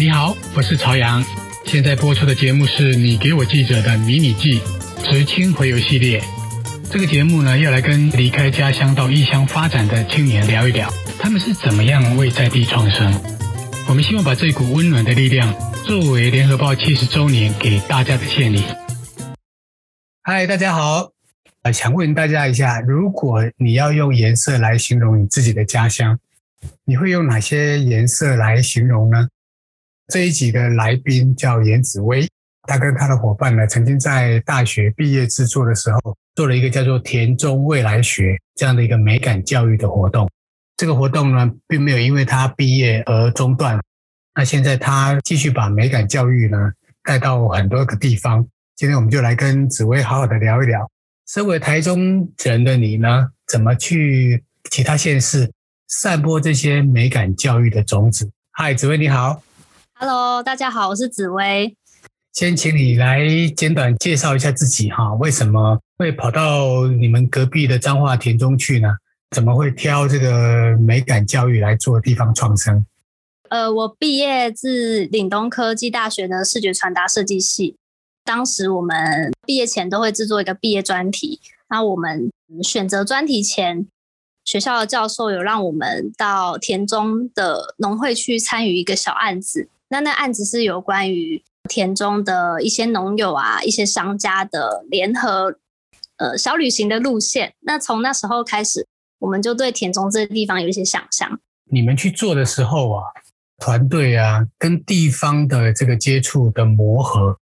你好，我是朝阳。现在播出的节目是你给我记者的迷你记职青回游系列。这个节目呢，要来跟离开家乡到异乡发展的青年聊一聊，他们是怎么样为在地创生。我们希望把这股温暖的力量，作为联合报七十周年给大家的献礼。嗨，大家好，呃，想问大家一下，如果你要用颜色来形容你自己的家乡，你会用哪些颜色来形容呢？这一集的来宾叫颜子薇，他跟他的伙伴呢，曾经在大学毕业制作的时候，做了一个叫做“田中未来学”这样的一个美感教育的活动。这个活动呢，并没有因为他毕业而中断。那现在他继续把美感教育呢带到很多个地方。今天我们就来跟紫薇好好的聊一聊，身为台中人的你呢，怎么去其他县市散播这些美感教育的种子？嗨，紫薇你好。Hello，大家好，我是紫薇。先请你来简短介绍一下自己哈，为什么会跑到你们隔壁的彰化田中去呢？怎么会挑这个美感教育来做地方创生？呃，我毕业自岭东科技大学的视觉传达设计系，当时我们毕业前都会制作一个毕业专题。那我们选择专题前，学校的教授有让我们到田中的农会去参与一个小案子。那那案子是有关于田中的一些农友啊，一些商家的联合呃小旅行的路线。那从那时候开始，我们就对田中这个地方有一些想象。你们去做的时候啊，团队啊，跟地方的这个接触的磨合，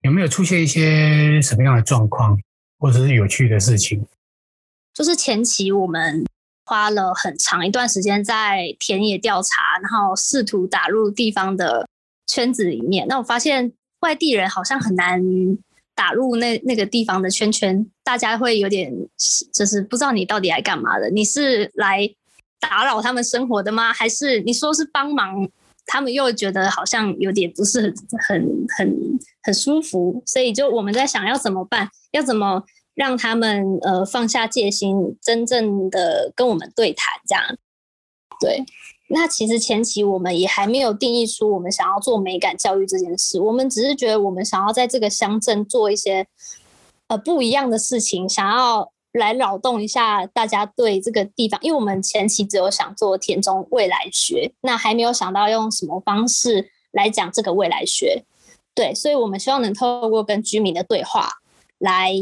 有没有出现一些什么样的状况，或者是有趣的事情？就是前期我们。花了很长一段时间在田野调查，然后试图打入地方的圈子里面。那我发现外地人好像很难打入那那个地方的圈圈，大家会有点就是不知道你到底来干嘛的。你是来打扰他们生活的吗？还是你说是帮忙，他们又觉得好像有点不是很很很很舒服。所以就我们在想要怎么办，要怎么？让他们呃放下戒心，真正的跟我们对谈，这样。对，那其实前期我们也还没有定义出我们想要做美感教育这件事，我们只是觉得我们想要在这个乡镇做一些呃不一样的事情，想要来扰动一下大家对这个地方，因为我们前期只有想做田中未来学，那还没有想到用什么方式来讲这个未来学。对，所以我们希望能透过跟居民的对话来。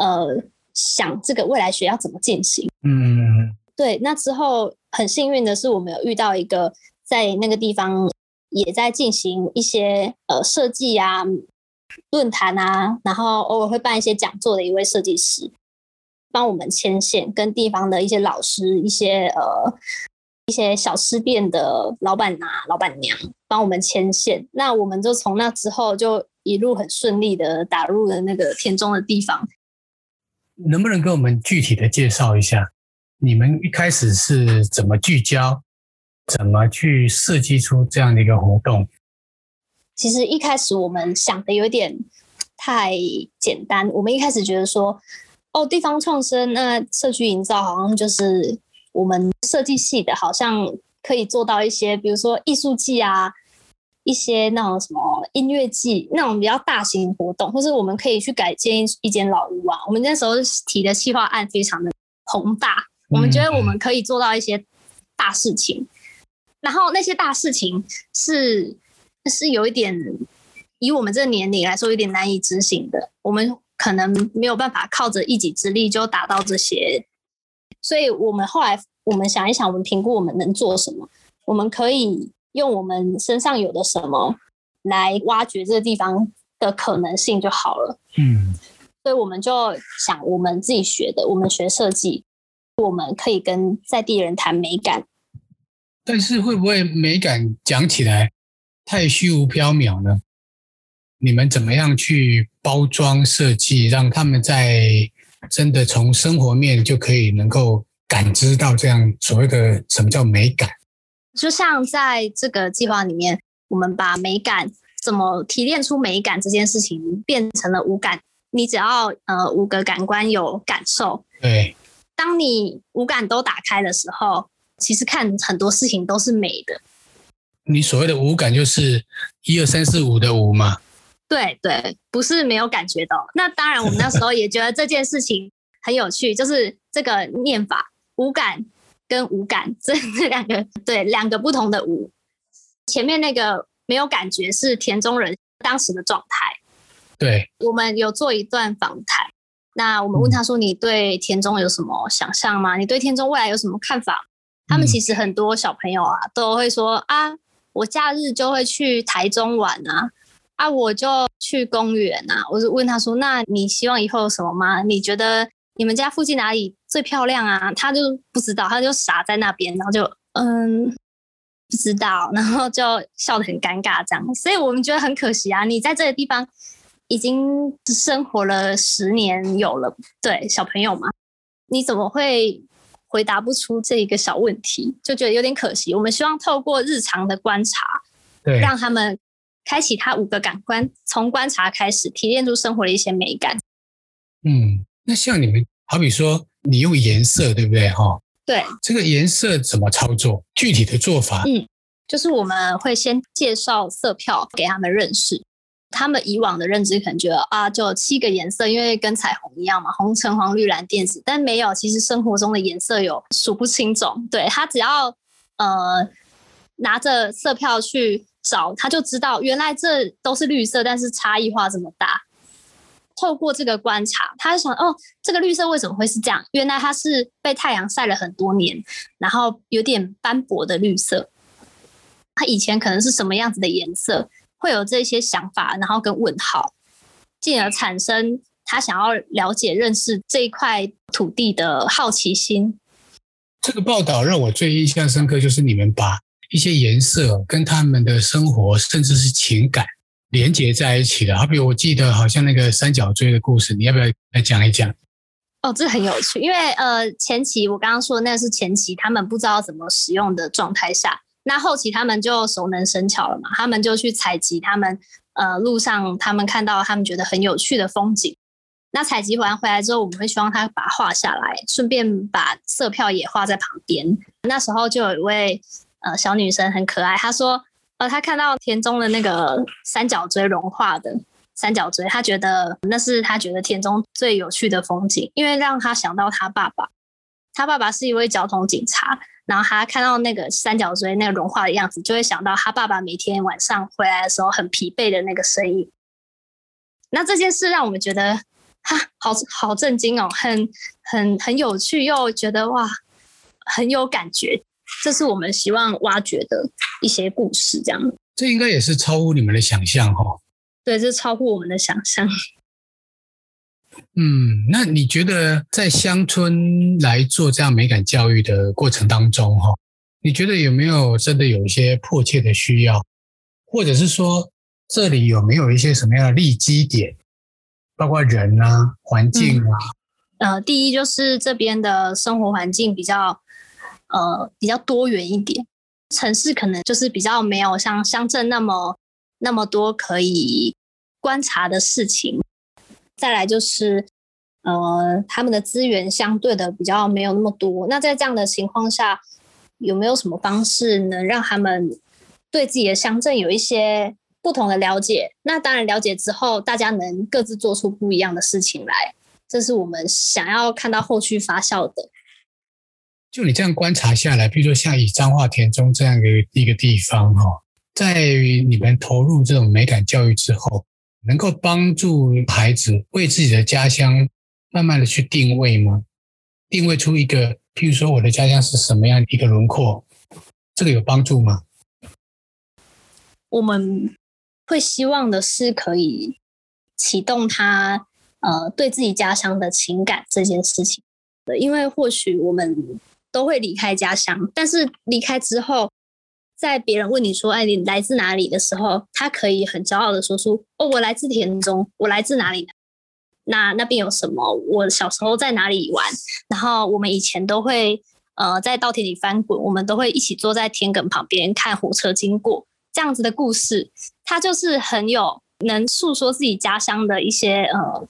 呃，想这个未来学要怎么进行？嗯，对。那之后很幸运的是，我们有遇到一个在那个地方也在进行一些呃设计啊、论坛啊，然后偶尔会办一些讲座的一位设计师，帮我们牵线，跟地方的一些老师、一些呃一些小吃店的老板啊、老板娘帮我们牵线。那我们就从那之后就一路很顺利的打入了那个田中的地方。能不能给我们具体的介绍一下，你们一开始是怎么聚焦，怎么去设计出这样的一个活动？其实一开始我们想的有点太简单，我们一开始觉得说，哦，地方创生，那社区营造好像就是我们设计系的，好像可以做到一些，比如说艺术季啊。一些那种什么音乐季，那种比较大型活动，或是我们可以去改建一间老屋啊。我们那时候提的计划案非常的宏大，我们觉得我们可以做到一些大事情。然后那些大事情是是有一点，以我们这个年龄来说，有点难以执行的。我们可能没有办法靠着一己之力就达到这些，所以我们后来我们想一想，我们评估我们能做什么，我们可以。用我们身上有的什么来挖掘这个地方的可能性就好了。嗯，所以我们就想，我们自己学的，我们学设计，我们可以跟在地人谈美感。但是会不会美感讲起来太虚无缥缈呢？你们怎么样去包装设计，让他们在真的从生活面就可以能够感知到这样所谓的什么叫美感？就像在这个计划里面，我们把美感怎么提炼出美感这件事情变成了五感。你只要呃五个感官有感受，对，当你五感都打开的时候，其实看很多事情都是美的。你所谓的五感就是一二三四五的五嘛？对对，不是没有感觉到。那当然，我们那时候也觉得这件事情很有趣，就是这个念法五感跟无感这这两个对两个不同的五。前面那个没有感觉是田中人当时的状态。对，我们有做一段访谈。那我们问他说：“你对田中有什么想象吗？你对田中未来有什么看法？”他们其实很多小朋友啊都会说：“啊，我假日就会去台中玩啊，啊，我就去公园啊。”我就问他说：“那你希望以后有什么吗？你觉得你们家附近哪里最漂亮啊？”他就不知道，他就傻在那边，然后就嗯不知道，然后就笑得很尴尬这样。所以我们觉得很可惜啊，你在这个地方。已经生活了十年有了，对小朋友嘛，你怎么会回答不出这一个小问题？就觉得有点可惜。我们希望透过日常的观察，对，让他们开启他五个感官，从观察开始提炼出生活的一些美感。嗯，那像你们，好比说你用颜色，对不对？哈，对，这个颜色怎么操作？具体的做法，嗯，就是我们会先介绍色票给他们认识。他们以往的认知可能觉得啊，就七个颜色，因为跟彩虹一样嘛，红橙黄绿蓝靛紫。但没有，其实生活中的颜色有数不清种。对，他只要呃拿着色票去找，他就知道原来这都是绿色，但是差异化这么大。透过这个观察，他就想哦，这个绿色为什么会是这样？原来它是被太阳晒了很多年，然后有点斑驳的绿色。它以前可能是什么样子的颜色？会有这些想法，然后跟问号，进而产生他想要了解、认识这一块土地的好奇心。这个报道让我最印象深刻，就是你们把一些颜色跟他们的生活，甚至是情感连接在一起的。好比我记得，好像那个三角锥的故事，你要不要来讲一讲？哦，这很有趣，因为呃，前期我刚刚说的那是前期，他们不知道怎么使用的状态下。那后期他们就熟能生巧了嘛，他们就去采集他们呃路上他们看到他们觉得很有趣的风景。那采集完回来之后，我们会希望他把画下来，顺便把色票也画在旁边。那时候就有一位呃小女生很可爱，她说呃他看到田中的那个三角锥融化的三角锥，他觉得那是他觉得田中最有趣的风景，因为让他想到他爸爸，他爸爸是一位交通警察。然后他看到那个三角锥那个融化的样子，就会想到他爸爸每天晚上回来的时候很疲惫的那个身影。那这件事让我们觉得哈，好好震惊哦，很很很有趣，又觉得哇，很有感觉。这是我们希望挖掘的一些故事，这样。这应该也是超乎你们的想象哈、哦。对，这超乎我们的想象。嗯，那你觉得在乡村来做这样美感教育的过程当中，哈，你觉得有没有真的有一些迫切的需要，或者是说这里有没有一些什么样的利基点，包括人啊、环境啊？嗯、呃，第一就是这边的生活环境比较呃比较多元一点，城市可能就是比较没有像乡镇那么那么多可以观察的事情。再来就是，呃，他们的资源相对的比较没有那么多。那在这样的情况下，有没有什么方式能让他们对自己的乡镇有一些不同的了解？那当然，了解之后，大家能各自做出不一样的事情来，这是我们想要看到后续发酵的。就你这样观察下来，比如说像以彰化田中这样的一个地方哈，在你们投入这种美感教育之后。能够帮助孩子为自己的家乡慢慢的去定位吗？定位出一个，譬如说我的家乡是什么样一个轮廓，这个有帮助吗？我们会希望的是可以启动他呃对自己家乡的情感这件事情。因为或许我们都会离开家乡，但是离开之后。在别人问你说：“哎，你来自哪里？”的时候，他可以很骄傲的说出：“哦，我来自田中，我来自哪里？那那边有什么？我小时候在哪里玩？然后我们以前都会呃在稻田里翻滚，我们都会一起坐在田埂旁边看火车经过，这样子的故事，他就是很有能诉说自己家乡的一些呃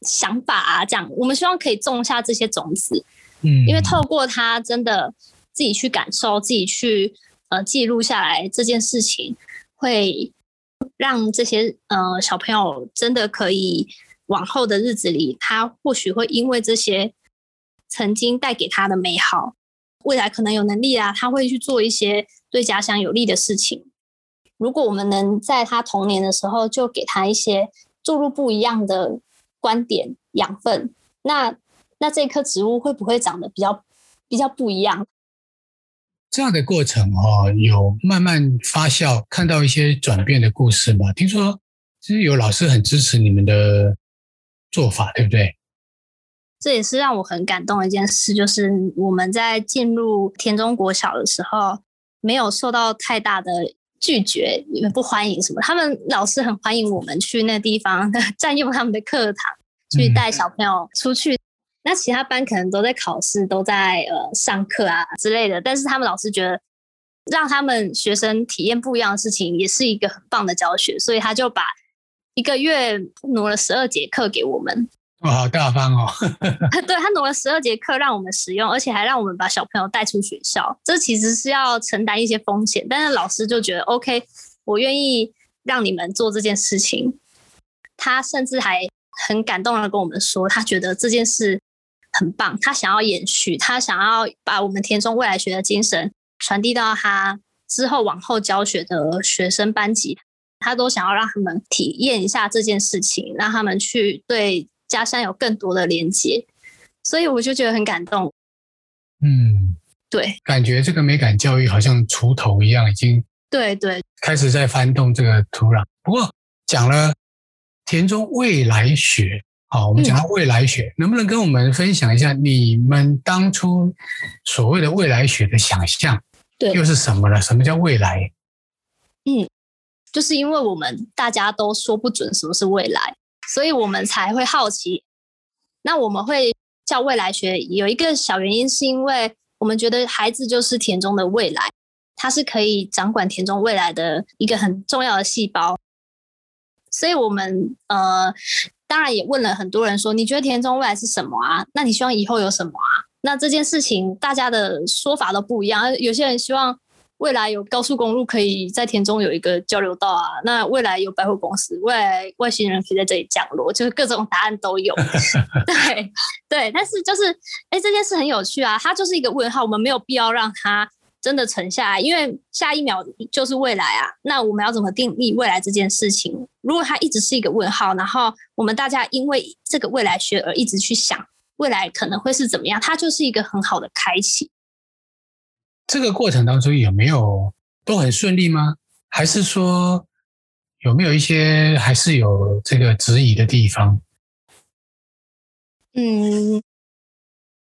想法啊。这样，我们希望可以种下这些种子，嗯，因为透过他真的自己去感受，自己去。呃记录下来这件事情，会让这些呃小朋友真的可以往后的日子里，他或许会因为这些曾经带给他的美好，未来可能有能力啊，他会去做一些对家乡有利的事情。如果我们能在他童年的时候就给他一些注入不一样的观点养分，那那这棵植物会不会长得比较比较不一样？这样的过程哦，有慢慢发酵，看到一些转变的故事吗？听说其实有老师很支持你们的做法，对不对？这也是让我很感动的一件事，就是我们在进入田中国小的时候，没有受到太大的拒绝，你们不欢迎什么？他们老师很欢迎我们去那地方 占用他们的课堂，去带小朋友出去。嗯、那其他班可能都在考试，都在呃上课啊之类的。但是他们老师觉得，让他们学生体验不一样的事情，也是一个很棒的教学。所以他就把一个月挪了十二节课给我们。哇，好大方哦！对，他挪了十二节课让我们使用，而且还让我们把小朋友带出学校。这其实是要承担一些风险，但是老师就觉得 OK，我愿意让你们做这件事情。他甚至还很感动的跟我们说，他觉得这件事很棒，他想要延续，他想要把我们田中未来学的精神传递到他之后往后教学的学生班级，他都想要让他们体验一下这件事情，让他们去对。家乡有更多的连接，所以我就觉得很感动。嗯，对，感觉这个美感教育好像锄头一样，已经对对开始在翻动这个土壤。不过讲了田中未来学，好，我们讲到未来学，嗯，能不能跟我们分享一下你们当初所谓的未来学的想象？对，又是什么呢？什么叫未来？嗯，就是因为我们大家都说不准什么是未来。所以我们才会好奇，那我们会叫未来学，有一个小原因，是因为我们觉得孩子就是田中的未来，他是可以掌管田中未来的一个很重要的细胞。所以我们呃，当然也问了很多人说，你觉得田中未来是什么啊？那你希望以后有什么啊？那这件事情大家的说法都不一样，有些人希望。未来有高速公路可以在田中有一个交流道啊，那未来有百货公司，未来外星人可以在这里降落，就是各种答案都有。对对，但是就是哎，这件事很有趣啊，它就是一个问号，我们没有必要让它真的沉下来，因为下一秒就是未来啊。那我们要怎么定义未来这件事情？如果它一直是一个问号，然后我们大家因为这个未来学而一直去想未来可能会是怎么样，它就是一个很好的开启。这个过程当中有没有都很顺利吗？还是说有没有一些还是有这个质疑的地方？嗯，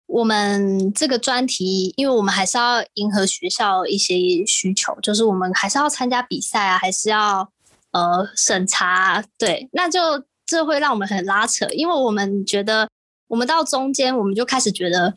我们这个专题，因为我们还是要迎合学校一些需求，就是我们还是要参加比赛啊，还是要呃审查，对，那就这会让我们很拉扯，因为我们觉得我们到中间，我们就开始觉得。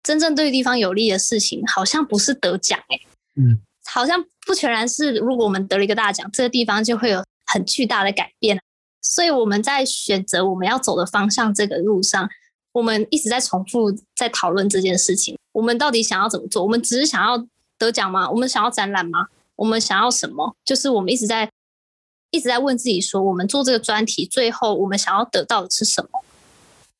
真正对地方有利的事情，好像不是得奖哎，嗯，好像不全然是，如果我们得了一个大奖，这个地方就会有很巨大的改变。所以我们在选择我们要走的方向这个路上，我们一直在重复在讨论这件事情。我们到底想要怎么做？我们只是想要得奖吗？我们想要展览吗？我们想要什么？就是我们一直在一直在问自己说，我们做这个专题，最后我们想要得到的是什么？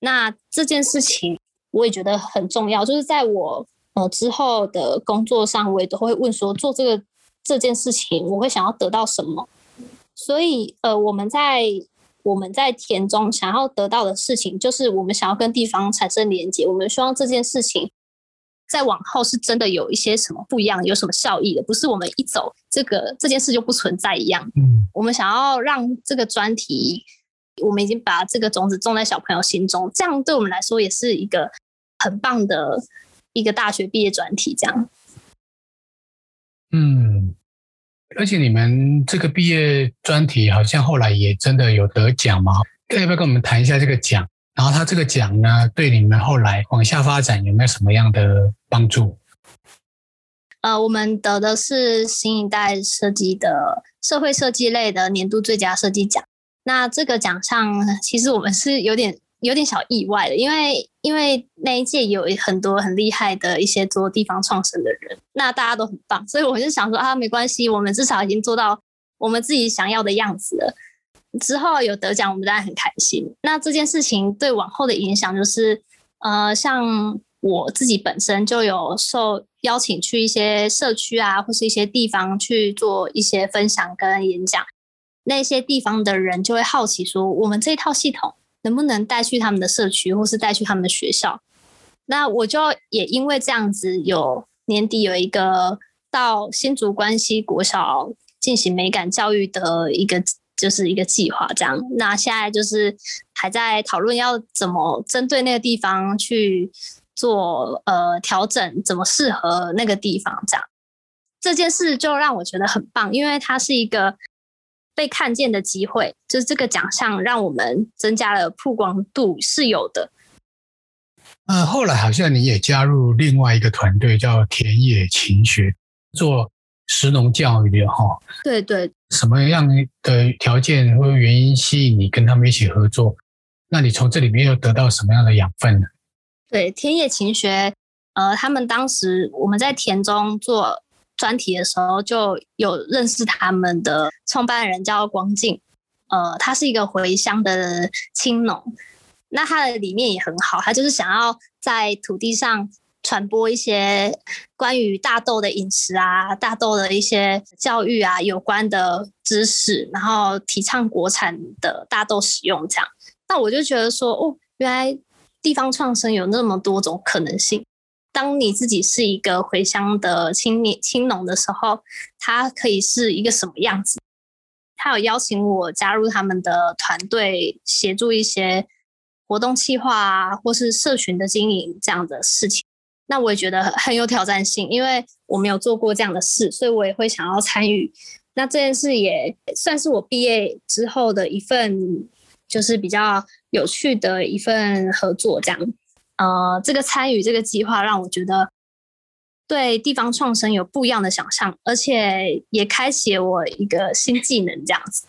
那这件事情。我也觉得很重要，就是在我呃之后的工作上，我也都会问说，做这个这件事情，我会想要得到什么？所以呃，我们在我们在田中想要得到的事情，就是我们想要跟地方产生连接，我们希望这件事情在往后是真的有一些什么不一样，有什么效益的，不是我们一走这个这件事就不存在一样。嗯，我们想要让这个专题。我们已经把这个种子种在小朋友心中，这样对我们来说也是一个很棒的一个大学毕业专题。这样，嗯，而且你们这个毕业专题好像后来也真的有得奖吗？要不要跟我们谈一下这个奖？然后他这个奖呢，对你们后来往下发展有没有什么样的帮助？呃，我们得的是新一代设计的社会设计类的年度最佳设计奖。那这个奖项其实我们是有点有点小意外的，因为因为那一届有很多很厉害的一些做地方创生的人，那大家都很棒，所以我就想说啊，没关系，我们至少已经做到我们自己想要的样子了。之后有得奖，我们当然很开心。那这件事情对往后的影响就是，呃，像我自己本身就有受邀请去一些社区啊，或是一些地方去做一些分享跟演讲。那些地方的人就会好奇说，我们这套系统能不能带去他们的社区，或是带去他们的学校？那我就也因为这样子，有年底有一个到新竹关西国小进行美感教育的一个。就是一个计划，这样。那现在就是还在讨论要怎么针对那个地方去做呃调整，怎么适合那个地方这样。这件事就让我觉得很棒，因为它是一个被看见的机会，就是这个奖项让我们增加了曝光度是有的。呃，后来好像你也加入另外一个团队，叫田野勤学，做。食农教育的哈，对对，什么样的条件或原因吸引你跟他们一起合作？那你从这里面又得到什么样的养分呢？对，田野勤学，呃，他们当时我们在田中做专题的时候，就有认识他们的创办人叫光进，呃，他是一个回乡的青农，那他的理念也很好，他就是想要在土地上。传播一些关于大豆的饮食啊、大豆的一些教育啊有关的知识，然后提倡国产的大豆使用，这样。那我就觉得说，哦，原来地方创生有那么多种可能性。当你自己是一个回乡的青年青农的时候，它可以是一个什么样子？他有邀请我加入他们的团队，协助一些活动计划啊，或是社群的经营这样的事情。那我也觉得很有挑战性，因为我没有做过这样的事，所以我也会想要参与。那这件事也算是我毕业之后的一份，就是比较有趣的一份合作。这样，呃，这个参与这个计划让我觉得对地方创生有不一样的想象，而且也开启我一个新技能。这样子，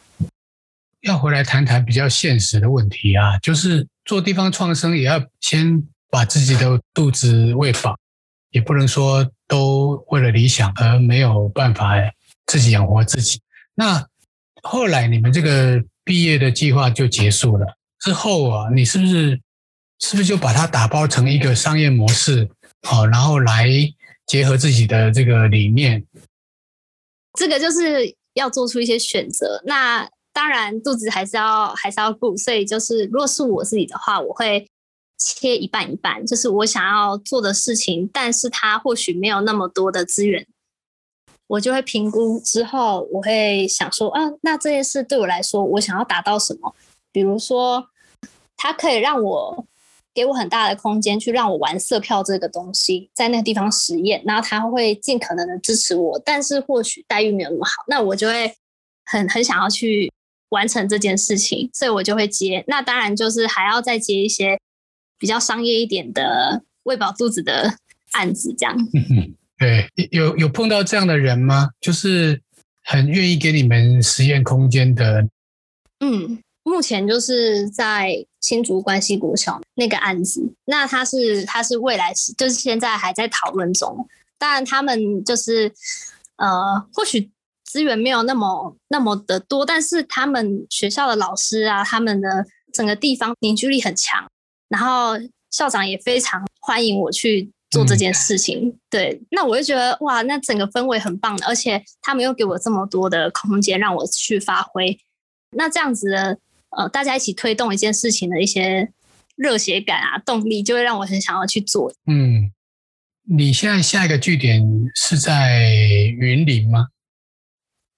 要回来谈谈比较现实的问题啊，就是做地方创生也要先。把自己的肚子喂饱，也不能说都为了理想而没有办法自己养活自己。那后来你们这个毕业的计划就结束了之后啊，你是不是是不是就把它打包成一个商业模式，好，然后来结合自己的这个理念？这个就是要做出一些选择。那当然肚子还是要还是要顾，所以就是如果是我自己的话，我会。切一半一半，就是我想要做的事情，但是它或许没有那么多的资源，我就会评估之后，我会想说，啊，那这件事对我来说，我想要达到什么？比如说，它可以让我给我很大的空间去让我玩色票这个东西，在那个地方实验，然后他会尽可能的支持我，但是或许待遇没有那么好，那我就会很很想要去完成这件事情，所以我就会接。那当然就是还要再接一些。比较商业一点的喂饱肚子的 案子，这样。嗯，对，有有碰到这样的人吗？就是很愿意给你们实验空间的。嗯，目前就是在新竹关西国小那个案子，那他是他是未来是就是现在还在讨论中。当然，他们就是呃，或许资源没有那么那么的多，但是他们学校的老师啊，他们的整个地方凝聚力很强。然后校长也非常欢迎我去做这件事情，嗯、对，那我就觉得哇，那整个氛围很棒的，而且他们又给我这么多的空间让我去发挥，那这样子的呃，大家一起推动一件事情的一些热血感啊、动力，就会让我很想要去做。嗯，你现在下一个据点是在云林吗？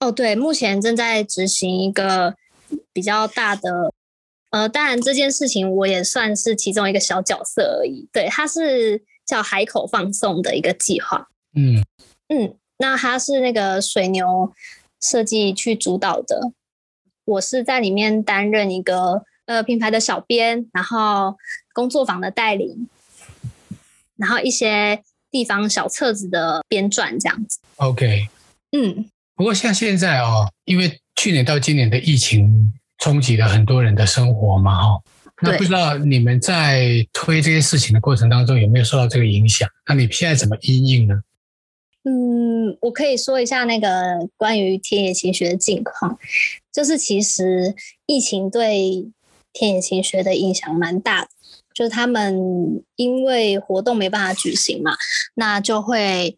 哦，对，目前正在执行一个比较大的。呃，当然这件事情我也算是其中一个小角色而已。对，它是叫海口放送的一个计划。嗯嗯，那它是那个水牛设计去主导的，我是在里面担任一个呃品牌的小编，然后工作坊的带领，然后一些地方小册子的编撰这样子。OK，嗯，不过像现在哦，因为去年到今年的疫情。冲击了很多人的生活嘛，哈，那不知道你们在推这些事情的过程当中有没有受到这个影响？那你现在怎么应应呢？嗯，我可以说一下那个关于天野晴学的近况，就是其实疫情对天野晴学的影响蛮大的，就是他们因为活动没办法举行嘛，那就会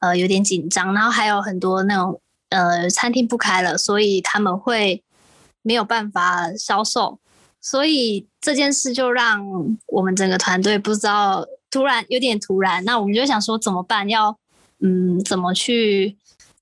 呃有点紧张，然后还有很多那种呃餐厅不开了，所以他们会没有办法销售。所以这件事就让我们整个团队不知道，突然有点突然，那我们就想说怎么办？要嗯，怎么去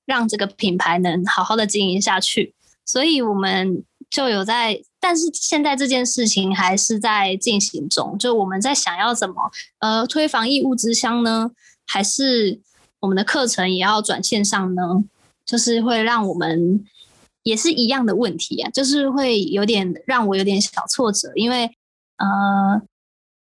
让这个品牌能好好的经营下去？所以我们就有在，但是现在这件事情还是在进行中。就我们在想要怎么呃推防疫物资箱呢？还是我们的课程也要转线上呢？就是会让我们。也是一样的问题啊，就是会有点让我有点小挫折，因为呃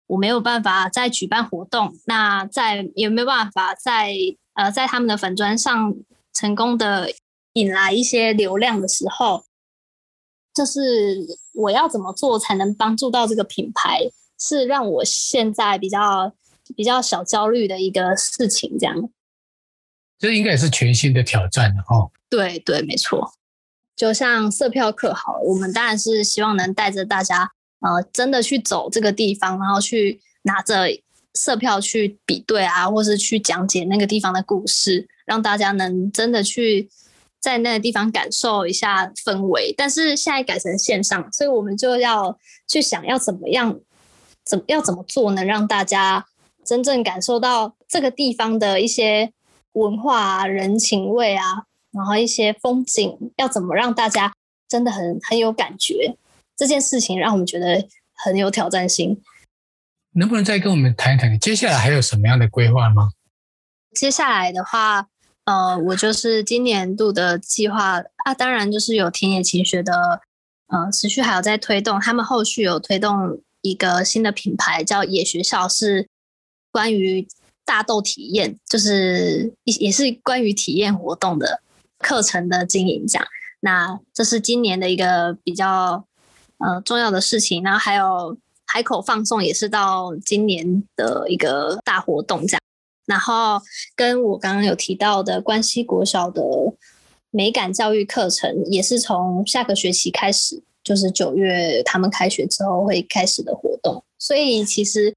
我没有办法再举办活动，那在也没有办法在呃在他们的粉砖上成功的引来一些流量的时候，就是我要怎么做才能帮助到这个品牌，是让我现在比较比较小焦虑的一个事情，这样。这应该也是全新的挑战的哦。对对，没错。就像色票课好，我们当然是希望能带着大家，呃，真的去走这个地方，然后去拿着色票去比对啊，或是去讲解那个地方的故事，让大家能真的去在那个地方感受一下氛围。但是现在改成线上，所以我们就要去想要怎么样，怎么要怎么做，能让大家真正感受到这个地方的一些文化啊、人情味啊。然后一些风景要怎么让大家真的很很有感觉？这件事情让我们觉得很有挑战性。能不能再跟我们谈一谈，接下来还有什么样的规划吗？接下来的话，呃，我就是今年度的计划啊，当然就是有田野情学的，呃，持续还有在推动，他们后续有推动一个新的品牌叫野学校，是关于大豆体验，就是也也是关于体验活动的。课程的经营这样，那这是今年的一个比较呃重要的事情。然后还有海口放送也是到今年的一个大活动这样。然后跟我刚刚有提到的关西国小的美感教育课程，也是从下个学期开始，就是九月他们开学之后会开始的活动。所以其实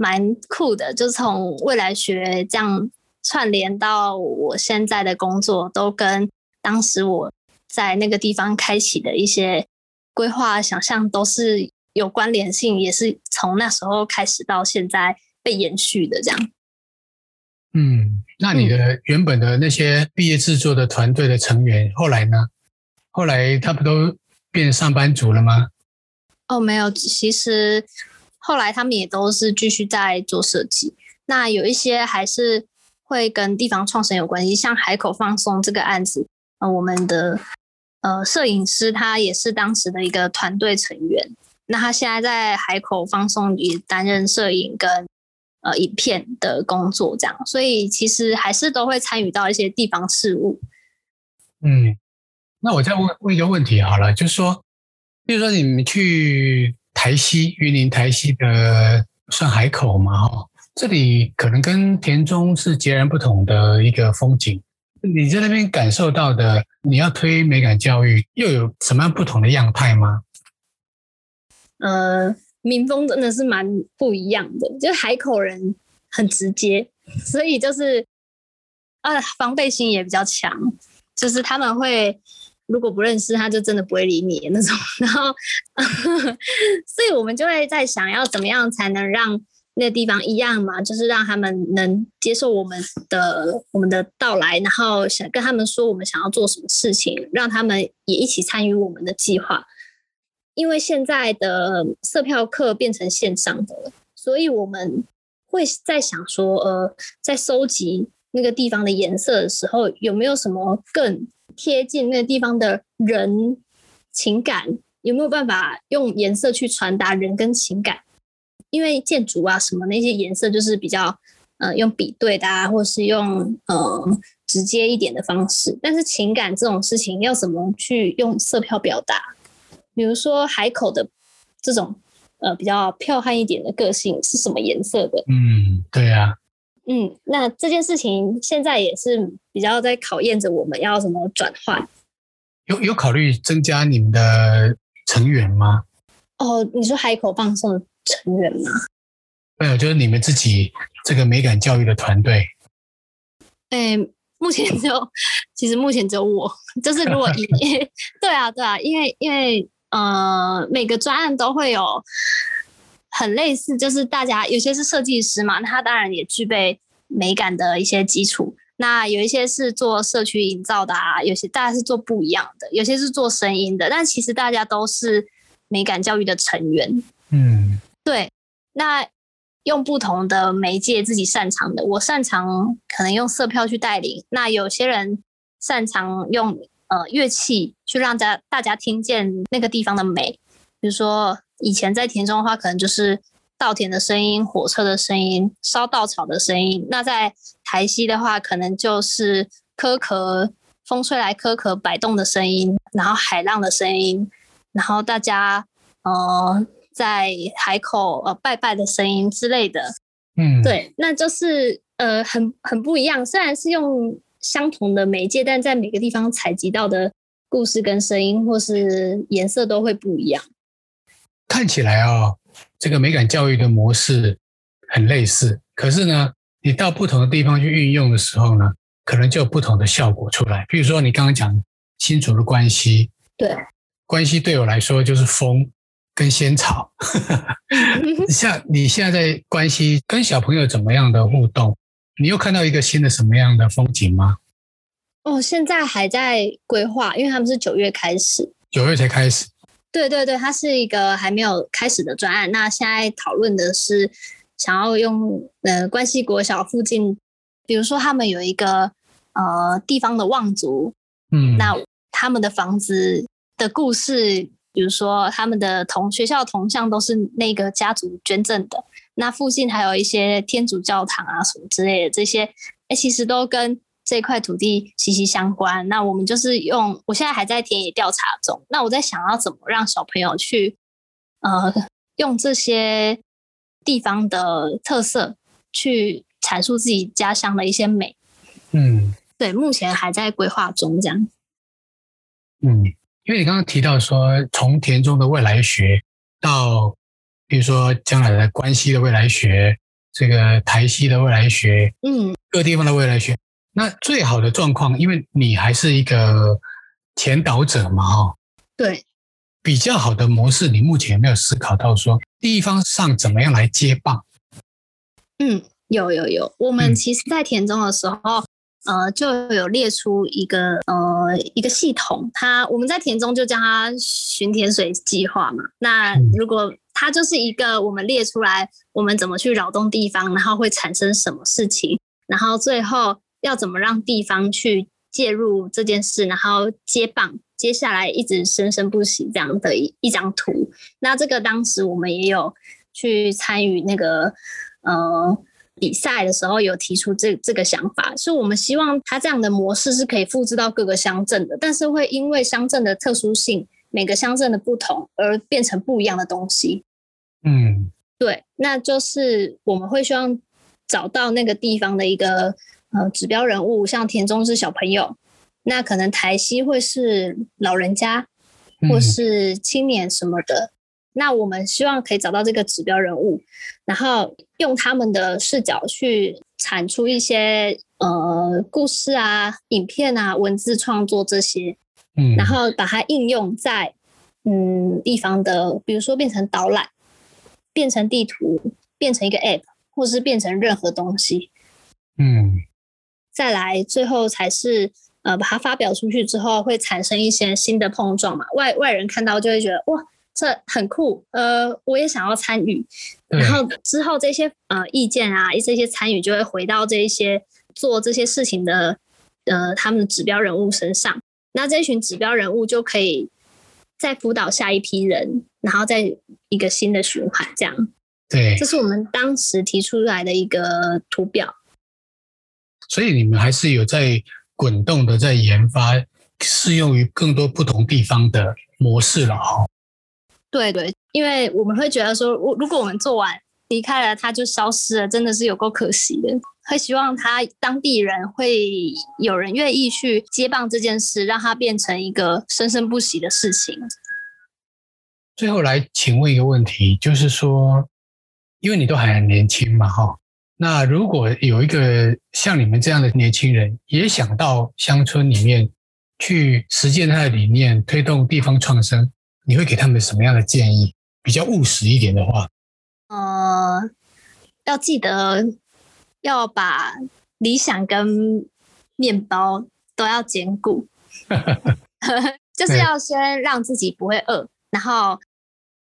蛮酷的，就从未来学这样。串联到我现在的工作，都跟当时我在那个地方开启的一些规划、想象都是有关联性，也是从那时候开始到现在被延续的这样。嗯，那你的原本的那些毕业制作的团队的成员，后来呢？后来他不都变上班族了吗？哦，没有，其实后来他们也都是继续在做设计。那有一些还是。会跟地方创生有关系，像海口放松这个案子，呃，我们的呃摄影师他也是当时的一个团队成员，那他现在在海口放松也担任摄影跟呃影片的工作，这样，所以其实还是都会参与到一些地方事务。嗯，那我再问问一个问题好了，就是说，比如说你们去台西云林台西的算海口嘛，哈。这里可能跟田中是截然不同的一个风景。你在那边感受到的，你要推美感教育，又有什么样不同的样态吗？呃，民风真的是蛮不一样的，就海口人很直接，所以就是啊，防备心也比较强，就是他们会如果不认识他，就真的不会理你那种。然后，所以我们就会在想要怎么样才能让。那个地方一样嘛，就是让他们能接受我们的我们的到来，然后想跟他们说我们想要做什么事情，让他们也一起参与我们的计划。因为现在的色票课变成线上的了，所以我们会在想说，呃，在收集那个地方的颜色的时候，有没有什么更贴近那个地方的人情感？有没有办法用颜色去传达人跟情感？因为建筑啊什么那些颜色就是比较呃用比对的啊，或是用呃直接一点的方式。但是情感这种事情要怎么去用色票表达？比如说海口的这种呃比较剽悍一点的个性是什么颜色的。嗯，对啊。嗯，那这件事情现在也是比较在考验着我们要怎么转换。有有考虑增加你们的成员吗？哦，你说海口放送的成员吗？没有，就是你们自己这个美感教育的团队。哎，目前只有，其实目前只有我。就是如果以 对啊对啊，因为因为呃，每个专案都会有很类似，就是大家有些是设计师嘛，那他当然也具备美感的一些基础。那有一些是做社区营造的啊，有些大家是做不一样的，有些是做声音的，但其实大家都是美感教育的成员。嗯，对，那。用不同的媒介自己擅长的，我擅长可能用色票去带领，那有些人擅长用呃乐器去让大大家听见那个地方的美，比如说以前在田中的话，可能就是稻田的声音、火车的声音、烧稻草的声音；那在台西的话，可能就是壳壳风吹来壳壳摆动的声音，然后海浪的声音，然后大家呃。在海口呃拜拜的声音之类的，嗯，对，那就是呃很很不一样。虽然是用相同的媒介，但在每个地方采集到的故事跟声音或是颜色都会不一样。看起来哦，这个美感教育的模式很类似，可是呢，你到不同的地方去运用的时候呢，可能就有不同的效果出来。比如说你刚刚讲新竹的关系，对，关系对我来说就是风。跟仙草，像你现在在关系跟小朋友怎么样的互动？你又看到一个新的什么样的风景吗？哦，现在还在规划，因为他们是九月开始，九月才开始。对对对，它是一个还没有开始的专案。那现在讨论的是想要用呃关系国小附近，比如说他们有一个呃地方的望族，嗯，那他们的房子的故事。比如说，他们的同学校铜像都是那个家族捐赠的。那附近还有一些天主教堂啊，什么之类的，这些哎，其实都跟这块土地息息相关。那我们就是用，我现在还在田野调查中。那我在想要怎么让小朋友去，呃，用这些地方的特色去阐述自己家乡的一些美。嗯，对，目前还在规划中，这样。嗯。因为你刚刚提到说，从田中的未来学到，比如说将来的关西的未来学，这个台西的未来学，嗯，各地方的未来学，那最好的状况，因为你还是一个前导者嘛，哈，对，比较好的模式，你目前有没有思考到说，地方上怎么样来接棒？嗯，有有有，我们其实，在田中的时候。嗯呃，就有列出一个呃一个系统，它我们在田中就叫它巡田水计划嘛。那如果它就是一个我们列出来，我们怎么去扰动地方，然后会产生什么事情，然后最后要怎么让地方去介入这件事，然后接棒，接下来一直生生不息这样的一一张图。那这个当时我们也有去参与那个呃。比赛的时候有提出这这个想法，是我们希望它这样的模式是可以复制到各个乡镇的，但是会因为乡镇的特殊性，每个乡镇的不同而变成不一样的东西。嗯，对，那就是我们会希望找到那个地方的一个呃指标人物，像田中是小朋友，那可能台西会是老人家或是青年什么的。嗯那我们希望可以找到这个指标人物，然后用他们的视角去产出一些呃故事啊、影片啊、文字创作这些，嗯，然后把它应用在嗯地方的，比如说变成导览、变成地图、变成一个 App，或是变成任何东西，嗯，再来最后才是呃把它发表出去之后会产生一些新的碰撞嘛，外外人看到就会觉得哇。这很酷，呃，我也想要参与。然后之后这些呃意见啊，这些参与就会回到这一些做这些事情的呃他们的指标人物身上。那这一群指标人物就可以再辅导下一批人，然后再一个新的循环，这样。对，这是我们当时提出来的一个图表。所以你们还是有在滚动的在研发适用于更多不同地方的模式了哦。对对，因为我们会觉得说，如如果我们做完离开了，它就消失了，真的是有够可惜的。会希望他当地人会有人愿意去接棒这件事，让它变成一个生生不息的事情。最后来请问一个问题，就是说，因为你都还很年轻嘛，哈，那如果有一个像你们这样的年轻人，也想到乡村里面去实践他的理念，推动地方创生，你会给他们什么样的建议？比较务实一点的话，呃，要记得要把理想跟面包都要兼顾，就是要先让自己不会饿，然后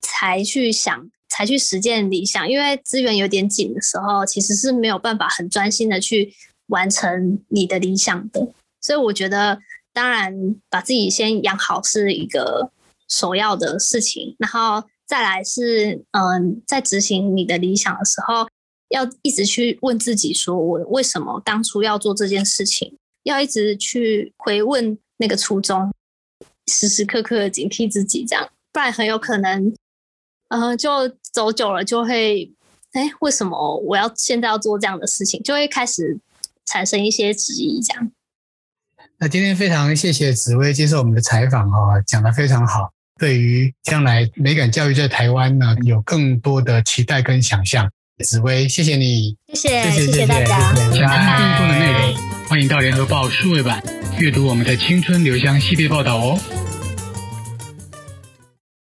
才去想，才去实践理想。因为资源有点紧的时候，其实是没有办法很专心的去完成你的理想的。所以我觉得，当然把自己先养好是一个首要的事情，然后再来是，嗯，在执行你的理想的时候，要一直去问自己，说我为什么当初要做这件事情？要一直去回问那个初衷，时时刻刻警惕自己，这样，不然很有可能，嗯，就走久了就会，哎，为什么我要现在要做这样的事情？就会开始产生一些质疑，这样。那今天非常谢谢紫薇接受我们的采访哦，讲得非常好。对于将来美感教育在台湾呢，有更多的期待跟想象。紫薇，谢谢你，谢谢谢谢大家。想看更多的内容，欢迎到联合报数位版阅读我们的青春留香系列报道哦。